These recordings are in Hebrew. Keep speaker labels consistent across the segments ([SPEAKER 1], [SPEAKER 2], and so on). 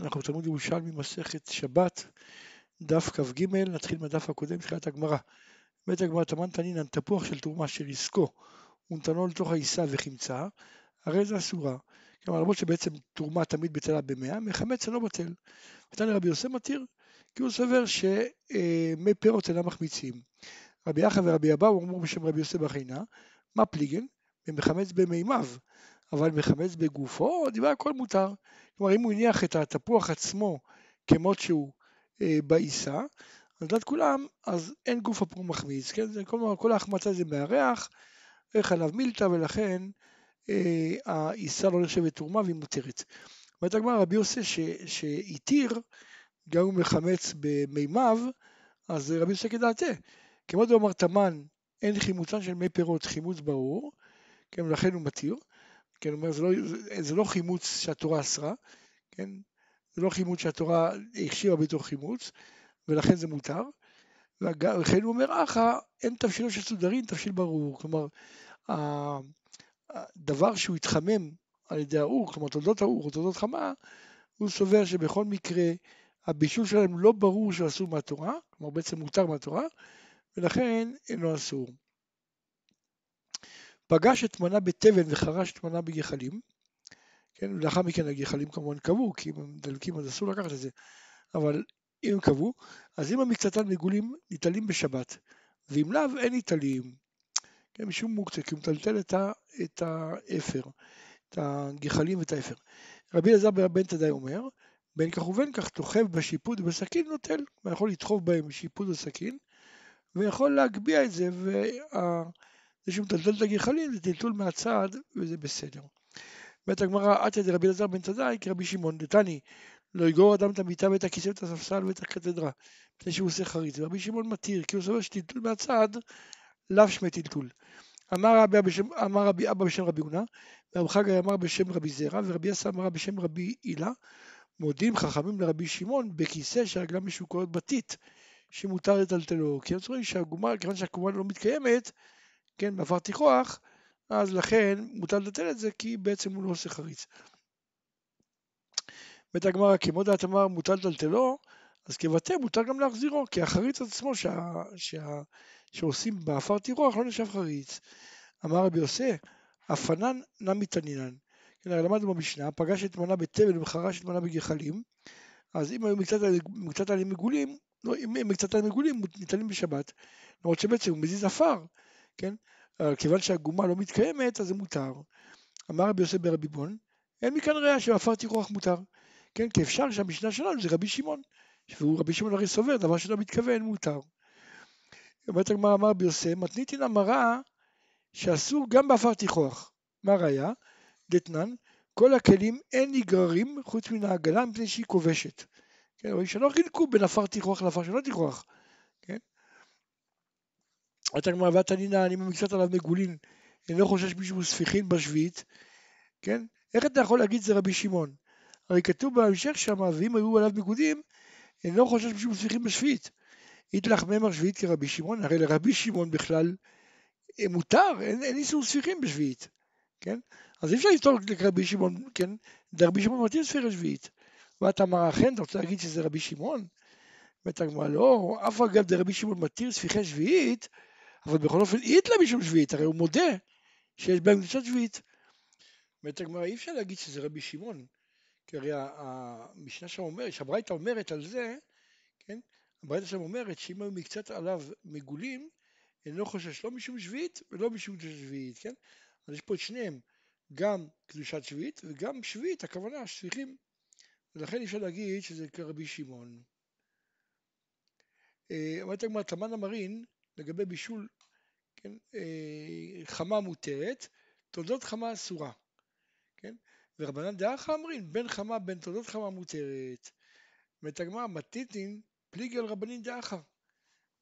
[SPEAKER 1] אנחנו בתלמוד ירושלמי מסכת שבת, דף כ"ג, נתחיל מהדף הקודם, תחילת הגמרא. אומרת הגמרא, תמן תנינן, תפוח של תרומה של עסקו, ונתנו לתוך העיסה וחמצה, הרי זה אסורה. כלומר, למרות שבעצם תרומה תמיד בטלה במאה, מחמץ אינו בטל. נתן לרבי יוסף מתיר, כי הוא סובר שמי פירות אינם מחמיצים. רבי יחא ורבי אבאו אמרו בשם רבי יוסף בחינה, מה פליגן? ומחמץ במימיו, אבל מחמץ בגופו, דבר הכל מותר. כלומר, אם הוא הניח את התפוח עצמו כמות שהוא אה, בעיסה, אז לדעת כולם, אז אין גוף הפור מחמיץ, כן? זה, כלומר, כל ההחמצה זה מהריח, איך עליו מילתא, ולכן אה, העיסה לא נחשבת תרומה והיא מותרת. אומרת הגמרא, רבי יוסף שהתיר, גם אם הוא מחמץ במימיו, אז רבי יוסף כדעתה. כמו דאמר תמן, אין חימוצן של מי פירות, חימוץ ברור, כן, ולכן הוא מתיר. כן, אומר, זה לא, זה, זה לא חימוץ שהתורה אסרה, כן, זה לא חימוץ שהתורה הכשירה בתור חימוץ, ולכן זה מותר. וכן הוא אומר אחא, אין תבשילו של סודרין, תבשיל ברור. כלומר, הדבר שהוא התחמם על ידי האור, כלומר תולדות האור או תולדות חמה, הוא סובר שבכל מקרה הבישול שלהם לא ברור שהוא אסור מהתורה, כלומר בעצם מותר מהתורה, ולכן אינו אסור. פגש את מנה בתבן וחרש את מנה בגחלים, כן, ולאחר מכן הגחלים כמובן קבעו, כי אם הם דלקים אז אסור לקחת את זה, אבל אם הם קבעו, אז אם המקצתן מגולים ניטלים בשבת, ואם לאו אין ניטלים, כן, משום מוקצה, כי הוא מטלטל את, ה, את האפר, את הגחלים ואת האפר. רבי אלעזר בן תדאי אומר, בין כך ובין כך תוכב בשיפוד ובסכין נוטל, ויכול לדחוף בהם שיפוד וסכין, ויכול להגביה את זה, וה... זה שהוא מטלטל את הגחלים זה טלטול מהצד וזה בסדר. אומרת הגמרא, עתיה דרבי אלעזר בן צדאי כרבי שמעון דתני, לא יגור אדם את המיטה ואת הכיסא ואת הספסל ואת הקתדרה, מפני שהוא עושה חריץ. ורבי שמעון מתיר, כי הוא סובר שטלטול מהצד, לאו שמי טלטול. אמר רבי, בשם, אמר רבי אבא בשם רבי יונה, ורבי חגי אמר בשם רבי זרע, ורבי יסא אמר בשם רבי הילה, מודים חכמים לרבי שמעון בכיסא שהרגלם משוקעות בתית, שמותר לטלטלו. כי הם אומרים שהגומה, כיוון שהגומה לא מתקיימת, כן, בעבר תיכוח, אז לכן מותר לטלטל את זה כי בעצם הוא לא עושה חריץ. בית הגמרא כמו דעת אמר מותר לטלטלו, אז כבטא מותר גם להחזירו, כי החריץ עצמו שה, שה, שעושים באפר תירוח לא נחשב חריץ. אמר רבי יוסי, אפנן נמי תנינן. כן, למדנו במשנה, פגש את מנה בתבל וחרש את מנה בגחלים, אז אם היו מקצת עלים מגולים, לא, אם מקצת עלים מגולים ניתנים בשבת, למרות שבעצם הוא מזיז עפר, כן? כיוון שהגומה לא מתקיימת, אז זה מותר. אמר רבי יוסף ברבי בון, אין מכאן ראייה שעפרתי רוח מותר. כן, כי אפשר שהמשנה שלנו זה רבי שמעון, והוא רבי שמעון הרי סובר, דבר שלא מתכוון מותר. אומרת הגמרא אמר רבי יוסף, מתניתין אמרה שאסור גם בעפר תיכוח. מה ראיה? דתנן, כל הכלים אין נגררים חוץ מן העגלה מפני שהיא כובשת. כן, רואים שלא חילקו בין עפר תיכוח לעפר שלא תיכוח. אומרת הגמרא, והתנינא, אני במקצת עליו מגולין, אינו חושש מישהו ספיחין בשביעית, כן? איך אתה יכול להגיד זה רבי שמעון? הרי כתוב בהמשך שם, ואם היו עליו מגודים, אינו חושש מישהו ספיחין בשביעית. איתלך ממר שביעית כרבי שמעון, הרי לרבי שמעון בכלל אה, מותר, אין, אין איסור ספיחין בשביעית, כן? אז אי אפשר לפתור לרבי שמעון, כן? דרבי שמעון מתיר ספירה שביעית. ואתה אמר, אכן, אתה רוצה להגיד שזה רבי שמעון? אומרת הגמרא, לא, אף אגב דרבי שמעון מתיר ספיחי שביעית, אבל בכל אופן אית לה משום שביעית, הרי הוא מודה שיש בהם קדושת שביעית. אומרת הגמרא, אי אפשר להגיד שזה רבי שמעון, כי הרי המשנה שם אומרת, שהברייתא אומרת על זה, כן, הברייתא שם אומרת שאם היו מקצת עליו מגולים, אינו חושש לא משום שביעית ולא משום קדושת שביעית, כן? אז יש פה את שניהם, גם קדושת שביעית וגם שביעית, הכוונה שפיכים, ולכן אי אפשר להגיד שזה כרבי שמעון. אה, אומרת הגמרא, תמן המרין, לגבי בישול כן, אה, חמה מותרת, תולדות חמה אסורה. כן? ורבנן דאחא אמרין, בין חמה בין תולדות חמה מותרת. אומרת הגמרא, מתיתין פליגל רבנין דאחא.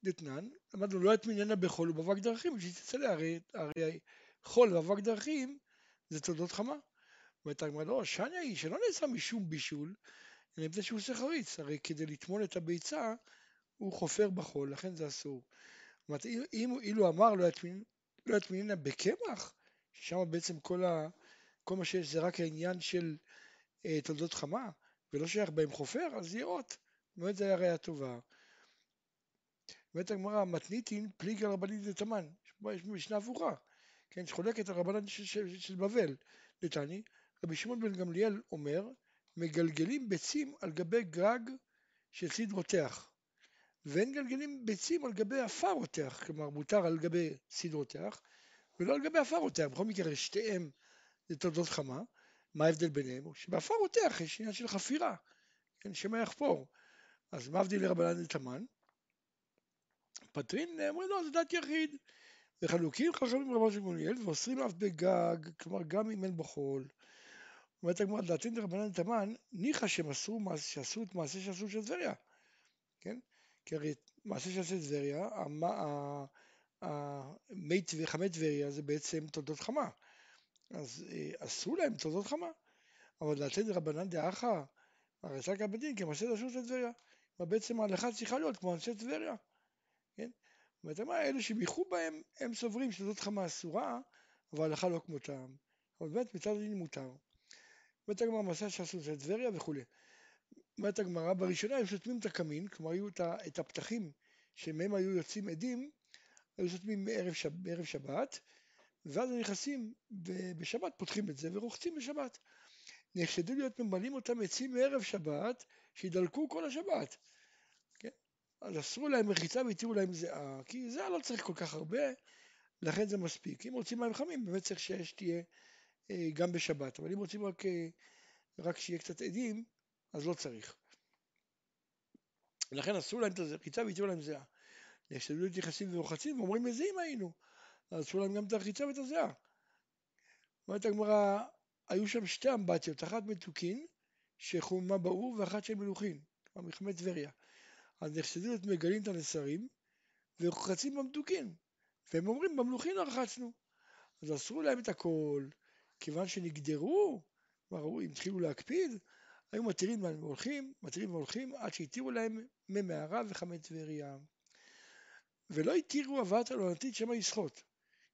[SPEAKER 1] דתנן, למדנו לא יטמיננה בחול ובאבק דרכים, שתצא הרי, הרי חול ואבק דרכים זה תולדות חמה. אומרת הגמרא, לא, שניה היא שלא נעשה משום בישול, אלא מפני שהוא עושה חריץ, הרי כדי לטמון את הביצה הוא חופר בחול, לכן זה אסור. אומרת, אם, אילו אמר לא יטמיננה לא בקמח, ששם בעצם כל, ה, כל מה שיש זה רק העניין של אה, תולדות חמה, ולא שייך בהם חופר, אז יהיה אות. באמת זה היה ראייה טובה. אומרת הגמרא, מתניתין פליגה רבנית לתמן, יש משנה הפוכה, כן, שחולקת על רבנן של, של, של בבל. לטני, רבי שמעון בן גמליאל אומר, מגלגלים ביצים על גבי גג של ציד רותח, ואין גלגלים ביצים על גבי עפר רותח, כלומר מותר על גבי ציד רותח, ולא על גבי עפר רותח, בכל מקרה שתיהם זה תולדות חמה, מה ההבדל ביניהם? שבעפר רותח יש עניין של חפירה, כן, שמא יחפור, אז מה הבדיל לרבנן לתמן? פטרין, אומרים לו, זה דת יחיד. וחלוקים חכמים רבן של גמליאל ואוסרים אף בגג, כלומר גם אם אין בו חול. אומרת הגמרא, לדעתנו דרבנן תמן, ניחא שהם עשו, שעשו את מעשה שעשו של טבריה, כן? כי הרי מעשה שעשו של טבריה, חמי טבריה זה בעצם תולדות חמה, אז אה, עשו להם תולדות חמה, אבל לדעתנו דרבנן דאחא, הרי סקא בדין כמעשה של טבריה, בעצם ההלכה צריכה להיות כמו אנשי טבריה. כן? זאת אומרת, אלה שביחו בהם, הם סוברים שזאת חמה אסורה, אבל הלכה לא כמותם. אבל באמת מצד הדין מותר. אומרת הגמרא מסע שעשו את טבריה וכולי. אומרת הגמרא, בראשונה הם סותמים את הקמין, כלומר היו את הפתחים שמהם היו יוצאים עדים, היו סותמים מערב, שב, מערב שבת, ואז הם נכנסים בשבת, פותחים את זה ורוחצים בשבת. נחשדו להיות ממלאים אותם עצים מערב שבת, שידלקו כל השבת. אז אסרו להם מחיצה והתירו להם זיעה, כי זיעה לא צריך כל כך הרבה, לכן זה מספיק. אם רוצים מים חמים, באמת צריך שהאש תהיה אה, גם בשבת, אבל אם רוצים רק, אה, רק שיהיה קצת עדים, אז לא צריך. לכן אסרו להם את הרחיצה והתירו להם זיעה. נשתדלו להיות נכנסים ורוחצים ואומרים מזיעים היינו, אז אסרו להם גם את הרחיצה ואת הזיעה. אומרת הגמרא, היו שם שתי אמבטיות, אחת מתוקין, שחומה באור, ואחת של מלוכין, כלומר מלחמת טבריה. אז נחשדו להיות מגלים את הנסרים ורוחצים במתוקים והם אומרים במלוכים לא רחצנו אז אסרו להם את הכל כיוון שנגדרו כלומר התחילו להקפיד היו מתירים להם והולכים מתירים והולכים עד שהתירו להם ממערה וחמי טבריה ולא התירו הבאת הלונתית שמא ישחוט.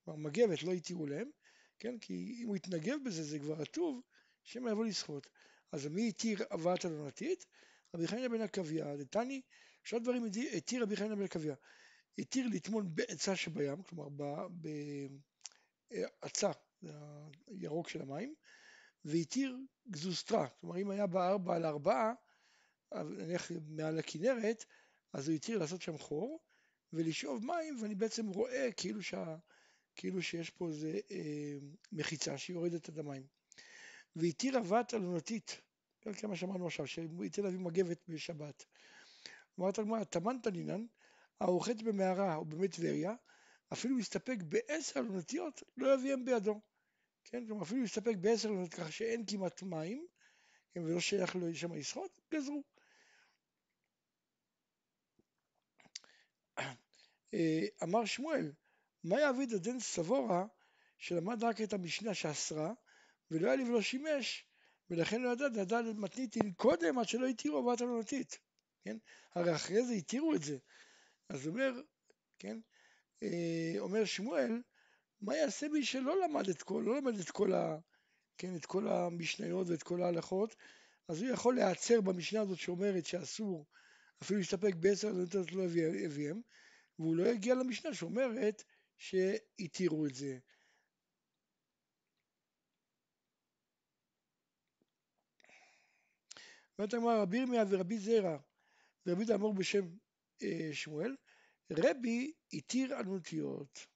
[SPEAKER 1] כלומר מגבת לא התירו להם כן? כי אם הוא יתנגב בזה זה כבר רטוב שמא יבוא לשחוט. אז מי התיר הבאת הלונתית? רבי חנינא בן עקביא דתני שאר דברים התיר רבי חנינא בן עקביא, התיר לטמון בעצה שבים, כלומר בעצה, זה הירוק של המים, והתיר גזוסטרה, כלומר אם היה בארבע על ארבעה, נניח מעל הכנרת, אז הוא התיר לעשות שם חור ולשאוב מים, ואני בעצם רואה כאילו, שה, כאילו שיש פה איזה אה, מחיצה שיורדת את המים. והתיר אבת אלונתית, כמה שאמרנו עכשיו, שהתיר להביא מגבת בשבת. אומרת הגמרא, תמן תנינן, הרוחץ במערה או במי טבריה, אפילו מסתפק בעשר לונתיות, לא יביאם בידו. כן, כלומר אפילו מסתפק בעשר לונתיות ככה שאין כמעט מים, כן, ולא שייך לו שם לשחות, גזרו. אה, אמר שמואל, מה יעביד הדן סבורה שלמד רק את המשנה שאסרה ולא היה לי ולא שימש ולכן לא ידע, ידע מתניתין קודם עד שלא התירו עברת הלונתית. כן? הרי אחרי זה התירו את זה. אז אומר, כן? אה, אומר שמואל, מה יעשה מי שלא למד את כל, לא למד את כל, ה, כן, את כל המשניות ואת כל ההלכות, אז הוא יכול להיעצר במשנה הזאת שאומרת שאסור אפילו להסתפק בעשר נותנות לא אביהם, והוא לא יגיע למשנה שאומרת שהתירו את זה. אומרת הגמרא רבי ירמיה ורבי זרע ורבי יהודה אמור בשם אה, שמואל, רבי התיר אלמותיות.